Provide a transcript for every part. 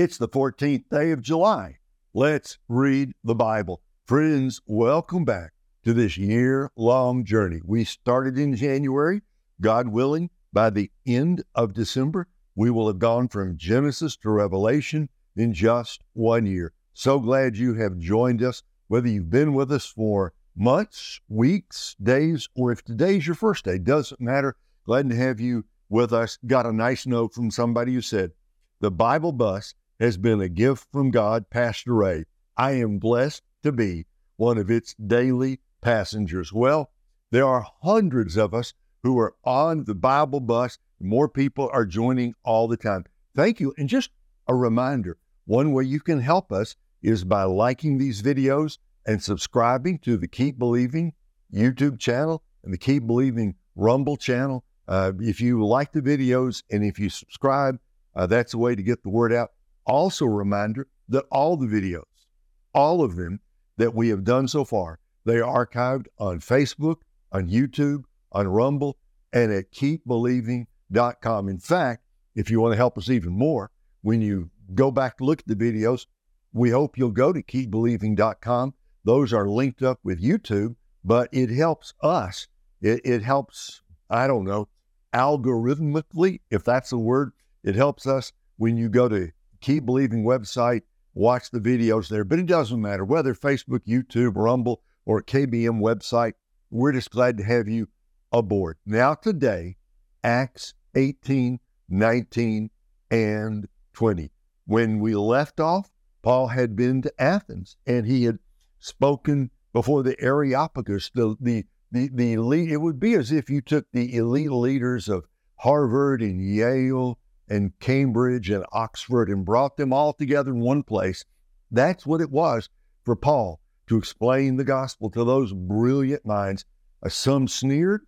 It's the 14th day of July. Let's read the Bible. Friends, welcome back to this year long journey. We started in January. God willing, by the end of December, we will have gone from Genesis to Revelation in just one year. So glad you have joined us, whether you've been with us for months, weeks, days, or if today's your first day, doesn't matter. Glad to have you with us. Got a nice note from somebody who said, The Bible bus has been a gift from God, Pastor Ray. I am blessed to be one of its daily passengers. Well, there are hundreds of us who are on the Bible bus. More people are joining all the time. Thank you. And just a reminder one way you can help us is by liking these videos and subscribing to the Keep Believing YouTube channel and the Keep Believing Rumble channel. Uh, if you like the videos and if you subscribe, uh, that's a way to get the word out. Also, a reminder that all the videos, all of them that we have done so far, they are archived on Facebook, on YouTube, on Rumble, and at keepbelieving.com. In fact, if you want to help us even more, when you go back to look at the videos, we hope you'll go to keepbelieving.com. Those are linked up with YouTube, but it helps us. It, it helps, I don't know, algorithmically, if that's a word, it helps us when you go to Keep Believing website, watch the videos there. But it doesn't matter whether Facebook, YouTube, Rumble, or KBM website. We're just glad to have you aboard. Now, today, Acts 18, 19, and 20. When we left off, Paul had been to Athens and he had spoken before the Areopagus, the, the, the, the elite. It would be as if you took the elite leaders of Harvard and Yale and Cambridge and Oxford and brought them all together in one place. That's what it was for Paul to explain the gospel to those brilliant minds. Uh, some sneered,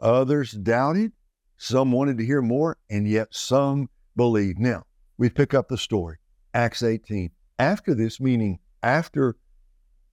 others doubted, some wanted to hear more, and yet some believed. Now, we pick up the story, Acts 18. After this, meaning after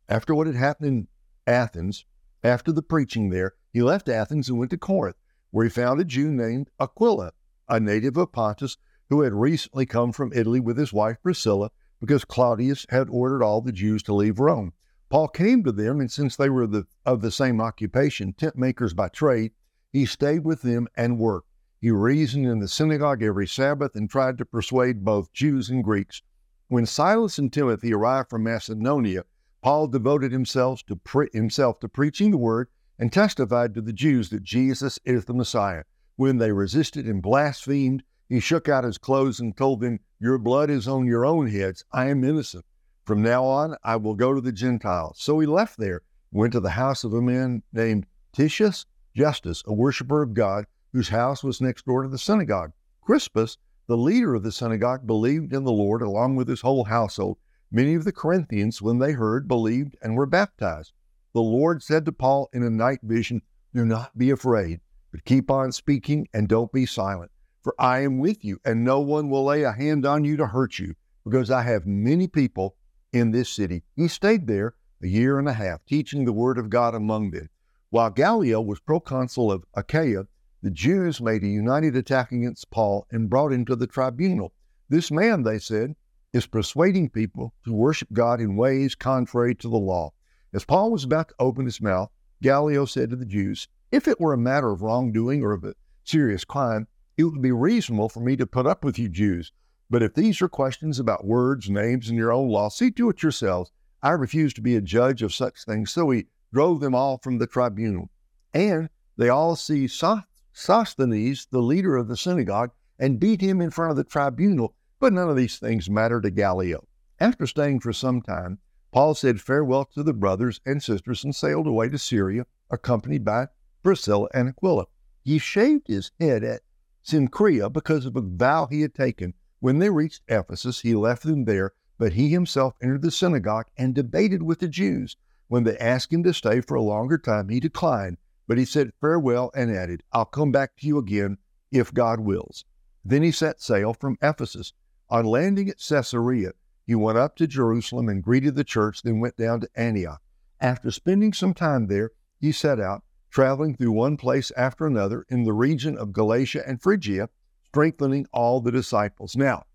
after what had happened in Athens, after the preaching there, he left Athens and went to Corinth, where he found a Jew named Aquila a native of Pontus who had recently come from Italy with his wife Priscilla because Claudius had ordered all the Jews to leave Rome. Paul came to them, and since they were the, of the same occupation, tent makers by trade, he stayed with them and worked. He reasoned in the synagogue every Sabbath and tried to persuade both Jews and Greeks. When Silas and Timothy arrived from Macedonia, Paul devoted himself to, pre- himself to preaching the word and testified to the Jews that Jesus is the Messiah. When they resisted and blasphemed, he shook out his clothes and told them, Your blood is on your own heads. I am innocent. From now on, I will go to the Gentiles. So he left there, went to the house of a man named Titius Justus, a worshiper of God, whose house was next door to the synagogue. Crispus, the leader of the synagogue, believed in the Lord along with his whole household. Many of the Corinthians, when they heard, believed and were baptized. The Lord said to Paul in a night vision, Do not be afraid. But keep on speaking and don't be silent, for I am with you, and no one will lay a hand on you to hurt you, because I have many people in this city. He stayed there a year and a half, teaching the word of God among them. While Gallio was proconsul of Achaia, the Jews made a united attack against Paul and brought him to the tribunal. This man, they said, is persuading people to worship God in ways contrary to the law. As Paul was about to open his mouth, Gallio said to the Jews, if it were a matter of wrongdoing or of a serious crime, it would be reasonable for me to put up with you Jews. But if these are questions about words, names, and your own law, see to it yourselves. I refuse to be a judge of such things. So he drove them all from the tribunal. And they all seized Sosthenes, the leader of the synagogue, and beat him in front of the tribunal. But none of these things mattered to Gallio. After staying for some time, Paul said farewell to the brothers and sisters and sailed away to Syria, accompanied by Priscilla and Aquila. He shaved his head at Cenchrea because of a vow he had taken. When they reached Ephesus, he left them there, but he himself entered the synagogue and debated with the Jews. When they asked him to stay for a longer time, he declined, but he said farewell and added, I'll come back to you again if God wills. Then he set sail from Ephesus. On landing at Caesarea, he went up to Jerusalem and greeted the church, then went down to Antioch. After spending some time there, he set out traveling through one place after another in the region of Galatia and Phrygia, strengthening all the disciples. Now,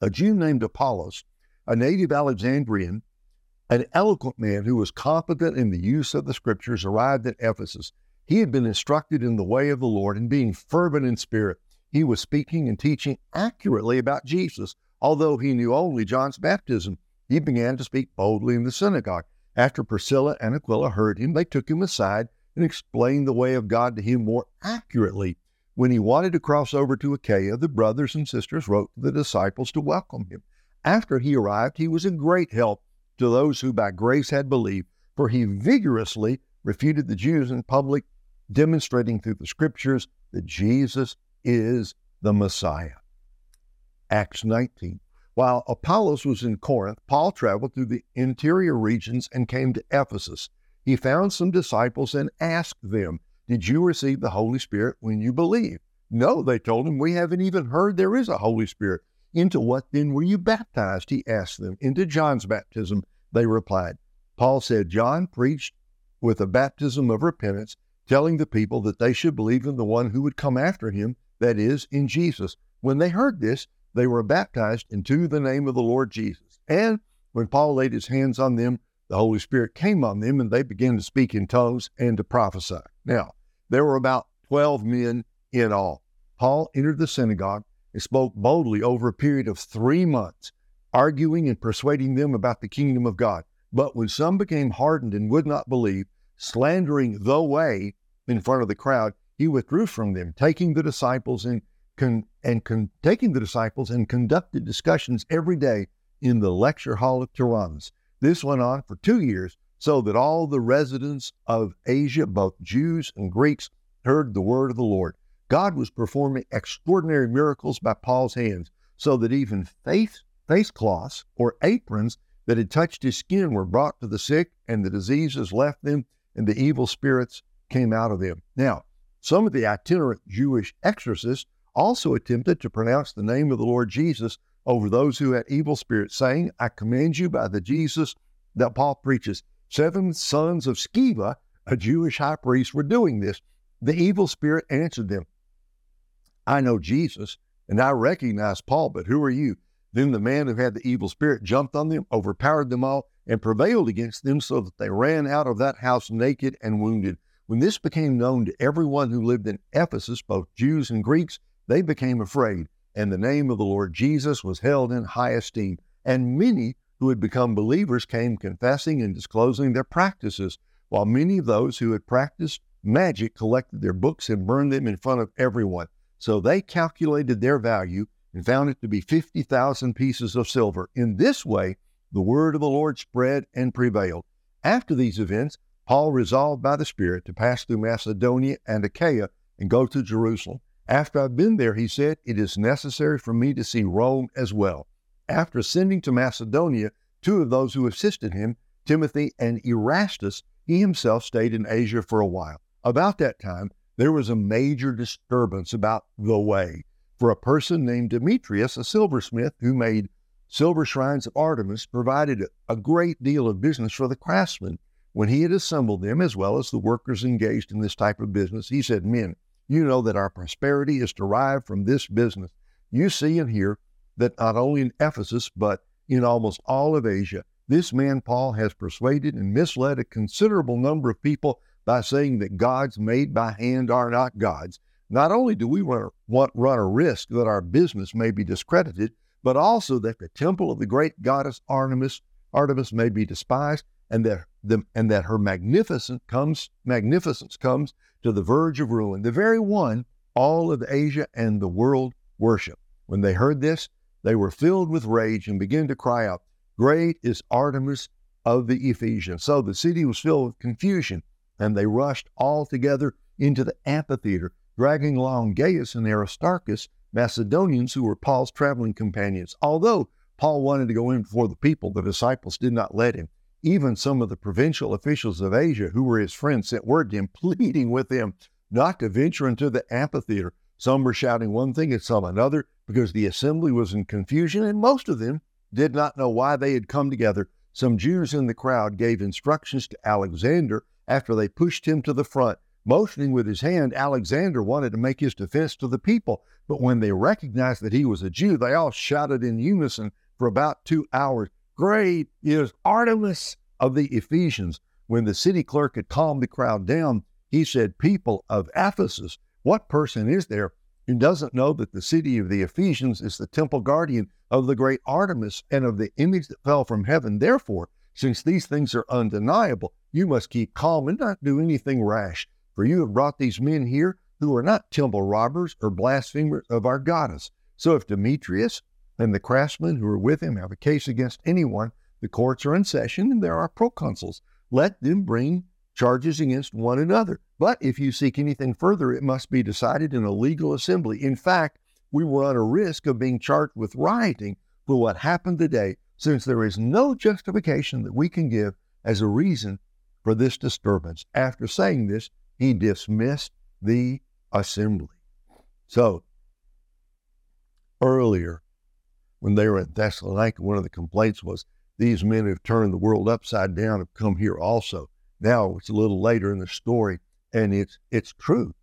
A Jew named Apollos, a native Alexandrian, an eloquent man who was competent in the use of the scriptures, arrived at Ephesus. He had been instructed in the way of the Lord, and being fervent in spirit, he was speaking and teaching accurately about Jesus. Although he knew only John's baptism, he began to speak boldly in the synagogue. After Priscilla and Aquila heard him, they took him aside and explained the way of God to him more accurately. When he wanted to cross over to Achaia, the brothers and sisters wrote to the disciples to welcome him. After he arrived, he was a great help to those who by grace had believed, for he vigorously refuted the Jews in public, demonstrating through the scriptures that Jesus is the Messiah. Acts 19. While Apollos was in Corinth, Paul traveled through the interior regions and came to Ephesus. He found some disciples and asked them, Did you receive the Holy Spirit when you believed? No, they told him, We haven't even heard there is a Holy Spirit. Into what then were you baptized? He asked them. Into John's baptism, they replied. Paul said, John preached with a baptism of repentance, telling the people that they should believe in the one who would come after him, that is, in Jesus. When they heard this, they were baptized into the name of the Lord Jesus. And when Paul laid his hands on them, the Holy Spirit came on them, and they began to speak in tongues and to prophesy. Now, there were about 12 men in all. Paul entered the synagogue and spoke boldly over a period of three months, arguing and persuading them about the kingdom of God. But when some became hardened and would not believe, slandering the way in front of the crowd, he withdrew from them, taking the disciples and con- and con- taking the disciples and conducted discussions every day in the lecture hall of Tyrannus. This went on for two years, so that all the residents of Asia, both Jews and Greeks, heard the word of the Lord. God was performing extraordinary miracles by Paul's hands, so that even face, face cloths or aprons that had touched his skin were brought to the sick, and the diseases left them, and the evil spirits came out of them. Now, some of the itinerant Jewish exorcists also attempted to pronounce the name of the Lord Jesus over those who had evil spirits, saying, I command you by the Jesus that Paul preaches. Seven sons of Sceva, a Jewish high priest, were doing this. The evil spirit answered them, I know Jesus, and I recognize Paul, but who are you? Then the man who had the evil spirit jumped on them, overpowered them all, and prevailed against them so that they ran out of that house naked and wounded. When this became known to everyone who lived in Ephesus, both Jews and Greeks, they became afraid, and the name of the Lord Jesus was held in high esteem. And many who had become believers came confessing and disclosing their practices, while many of those who had practiced magic collected their books and burned them in front of everyone. So they calculated their value and found it to be 50,000 pieces of silver. In this way, the word of the Lord spread and prevailed. After these events, Paul resolved by the Spirit to pass through Macedonia and Achaia and go to Jerusalem. After I've been there, he said, it is necessary for me to see Rome as well. After sending to Macedonia, two of those who assisted him, Timothy and Erastus, he himself stayed in Asia for a while. About that time, there was a major disturbance about the way. For a person named Demetrius, a silversmith who made silver shrines of Artemis, provided a great deal of business for the craftsmen. When he had assembled them, as well as the workers engaged in this type of business, he said, Men, you know that our prosperity is derived from this business. You see and hear that not only in Ephesus, but in almost all of Asia, this man Paul has persuaded and misled a considerable number of people by saying that gods made by hand are not gods. Not only do we run, run a risk that our business may be discredited, but also that the temple of the great goddess Artemis, Artemis may be despised, and that the, and that her magnificence comes magnificence comes to the verge of ruin, the very one all of Asia and the world worship. When they heard this, they were filled with rage and began to cry out, Great is Artemis of the Ephesians. So the city was filled with confusion and they rushed all together into the amphitheater, dragging along Gaius and Aristarchus, Macedonians who were Paul's traveling companions. Although Paul wanted to go in before the people, the disciples did not let him. Even some of the provincial officials of Asia, who were his friends, sent word to him, pleading with him not to venture into the amphitheater. Some were shouting one thing and some another because the assembly was in confusion, and most of them did not know why they had come together. Some Jews in the crowd gave instructions to Alexander after they pushed him to the front. Motioning with his hand, Alexander wanted to make his defense to the people, but when they recognized that he was a Jew, they all shouted in unison for about two hours, Great is Artemis of the Ephesians. When the city clerk had calmed the crowd down, he said, People of Ephesus, what person is there who doesn't know that the city of the Ephesians is the temple guardian of the great Artemis and of the image that fell from heaven? Therefore, since these things are undeniable, you must keep calm and not do anything rash. For you have brought these men here who are not temple robbers or blasphemers of our goddess. So if Demetrius and the craftsmen who are with him have a case against anyone, the courts are in session and there are proconsuls. Let them bring charges against one another. But if you seek anything further, it must be decided in a legal assembly. In fact, we were run a risk of being charged with rioting for what happened today, since there is no justification that we can give as a reason for this disturbance. After saying this, he dismissed the assembly. So, earlier, when they were in Thessalonica, one of the complaints was, These men who have turned the world upside down, have come here also. Now it's a little later in the story, and it's it's true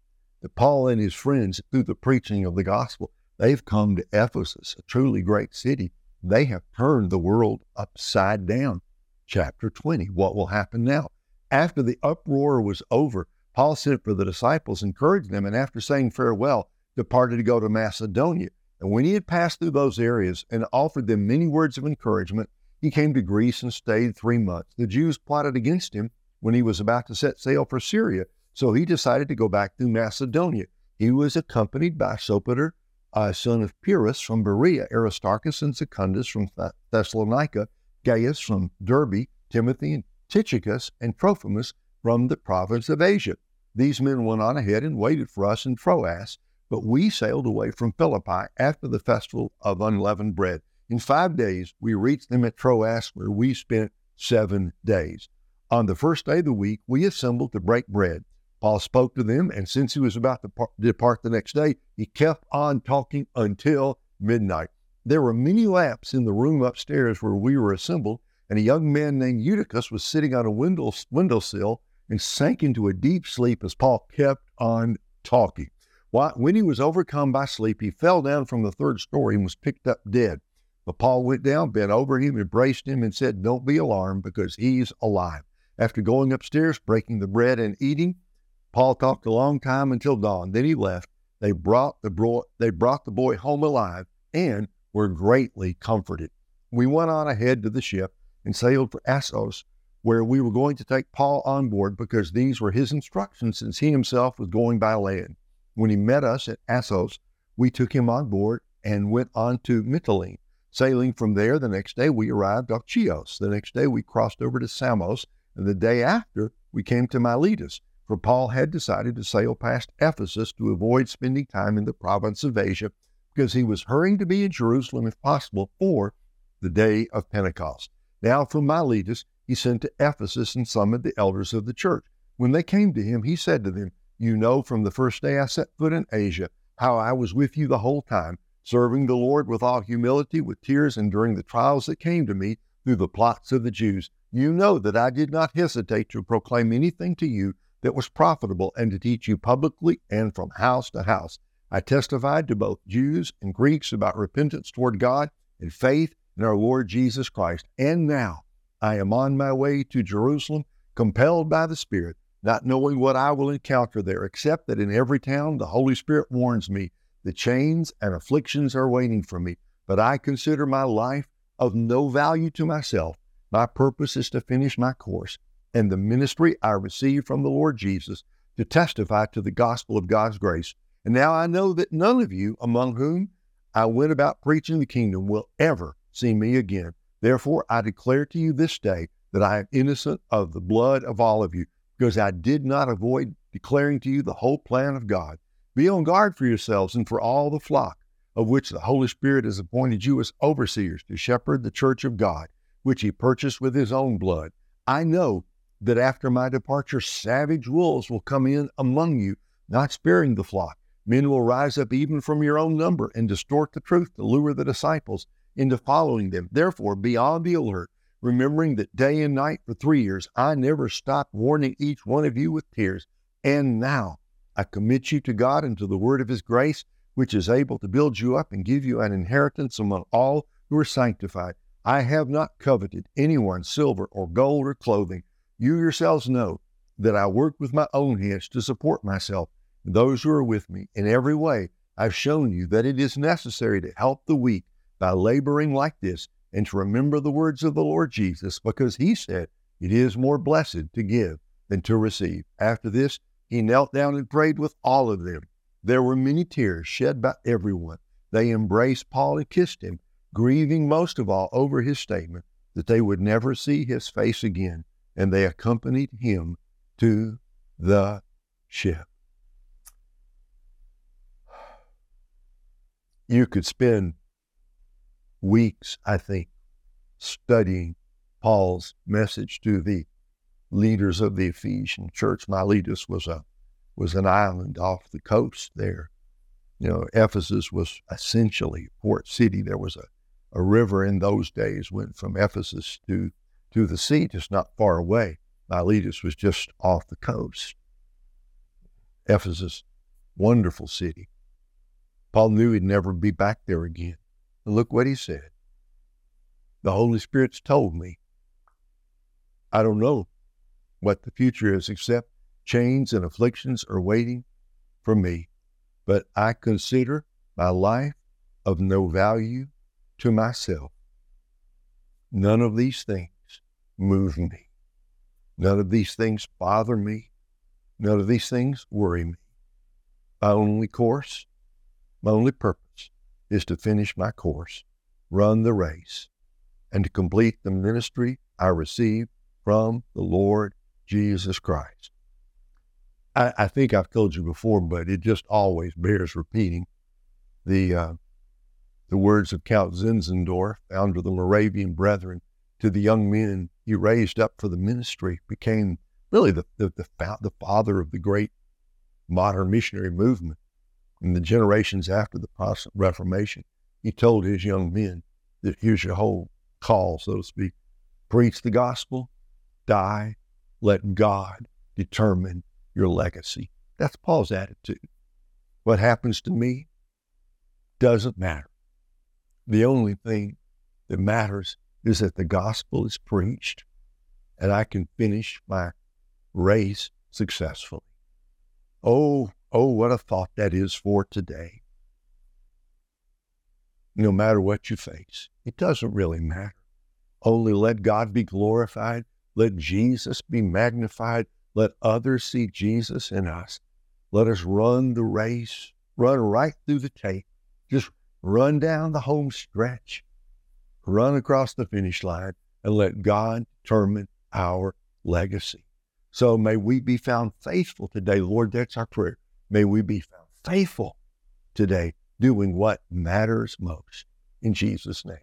that Paul and his friends, through the preaching of the gospel, they've come to Ephesus, a truly great city. They have turned the world upside down. Chapter 20. What will happen now? After the uproar was over, Paul sent for the disciples, encouraged them, and after saying farewell, departed to go to Macedonia. And when he had passed through those areas and offered them many words of encouragement, he came to Greece and stayed three months. The Jews plotted against him when he was about to set sail for Syria. So he decided to go back through Macedonia. He was accompanied by Sopater, a son of Pyrrhus from Berea, Aristarchus and Secundus from Thessalonica, Gaius from Derbe, Timothy and Tychicus, and Trophimus from the province of Asia. These men went on ahead and waited for us in Troas, but we sailed away from Philippi after the festival of unleavened bread. In five days, we reached them at Troas, where we spent seven days. On the first day of the week, we assembled to break bread. Paul spoke to them, and since he was about to depart the next day, he kept on talking until midnight. There were many lamps in the room upstairs where we were assembled, and a young man named Eutychus was sitting on a window, windowsill and sank into a deep sleep as Paul kept on talking. When he was overcome by sleep, he fell down from the third story and was picked up dead. But Paul went down, bent over him, embraced him, and said, Don't be alarmed because he's alive. After going upstairs, breaking the bread, and eating, Paul talked a long time until dawn. Then he left. They brought the boy, they brought the boy home alive and were greatly comforted. We went on ahead to the ship and sailed for Assos, where we were going to take Paul on board because these were his instructions since he himself was going by land. When he met us at Assos, we took him on board and went on to Mytilene. Sailing from there, the next day we arrived off Chios. The next day we crossed over to Samos and the day after, we came to Miletus, for Paul had decided to sail past Ephesus to avoid spending time in the province of Asia because he was hurrying to be in Jerusalem, if possible, for the day of Pentecost. Now, from Miletus, he sent to Ephesus and summoned the elders of the church. When they came to him, he said to them, You know from the first day I set foot in Asia how I was with you the whole time, serving the Lord with all humility, with tears, and during the trials that came to me through the plots of the Jews you know that I did not hesitate to proclaim anything to you that was profitable and to teach you publicly and from house to house. I testified to both Jews and Greeks about repentance toward God and faith in our Lord Jesus Christ. And now I am on my way to Jerusalem, compelled by the Spirit, not knowing what I will encounter there, except that in every town the Holy Spirit warns me the chains and afflictions are waiting for me. But I consider my life of no value to myself my purpose is to finish my course and the ministry I received from the Lord Jesus to testify to the gospel of God's grace. And now I know that none of you among whom I went about preaching the kingdom will ever see me again. Therefore, I declare to you this day that I am innocent of the blood of all of you, because I did not avoid declaring to you the whole plan of God. Be on guard for yourselves and for all the flock, of which the Holy Spirit has appointed you as overseers to shepherd the church of God which he purchased with his own blood. I know that after my departure, savage wolves will come in among you, not sparing the flock. Men will rise up even from your own number and distort the truth to lure the disciples into following them. Therefore, be on the alert, remembering that day and night for three years I never stopped warning each one of you with tears. And now I commit you to God and to the word of his grace, which is able to build you up and give you an inheritance among all who are sanctified. I have not coveted anyone's silver or gold or clothing. You yourselves know that I work with my own hands to support myself and those who are with me. In every way, I've shown you that it is necessary to help the weak by laboring like this and to remember the words of the Lord Jesus, because he said, It is more blessed to give than to receive. After this, he knelt down and prayed with all of them. There were many tears shed by everyone. They embraced Paul and kissed him, grieving most of all over his statement that they would never see his face again, and they accompanied him to the ship. You could spend weeks, I think, studying Paul's message to the leaders of the Ephesian church. Miletus was a was an island off the coast there. You know, Ephesus was essentially a port city. There was a, a river in those days went from Ephesus to to the sea, just not far away. Miletus was just off the coast. Ephesus, wonderful city. Paul knew he'd never be back there again. Look what he said. The Holy Spirit's told me. I don't know what the future is except chains and afflictions are waiting for me. But I consider my life of no value to myself. None of these things move me. None of these things bother me. None of these things worry me. My only course, my only purpose is to finish my course, run the race, and to complete the ministry I received from the Lord Jesus Christ. I, I think I've told you before, but it just always bears repeating. The uh, the words of Count Zinzendorf, founder of the Moravian Brethren, to the young men he raised up for the ministry, became really the, the, the, the father of the great modern missionary movement in the generations after the Protestant Reformation, he told his young men that here's your whole call, so to speak preach the gospel, die, let God determine your legacy. That's Paul's attitude. What happens to me doesn't matter. The only thing that matters is that the gospel is preached and I can finish my race successfully. Oh, Oh, what a thought that is for today. No matter what you face, it doesn't really matter. Only let God be glorified. Let Jesus be magnified. Let others see Jesus in us. Let us run the race, run right through the tape. Just run down the home stretch, run across the finish line, and let God determine our legacy. So may we be found faithful today. Lord, that's our prayer. May we be found faithful today, doing what matters most. In Jesus' name,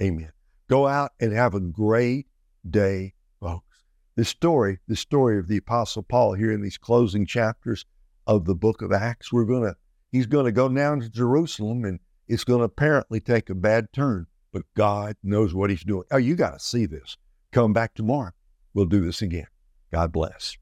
amen. Go out and have a great day, folks. This story, the story of the Apostle Paul here in these closing chapters of the book of Acts, we're going to, he's going to go down to Jerusalem and it's going to apparently take a bad turn, but God knows what he's doing. Oh, you got to see this. Come back tomorrow. We'll do this again. God bless.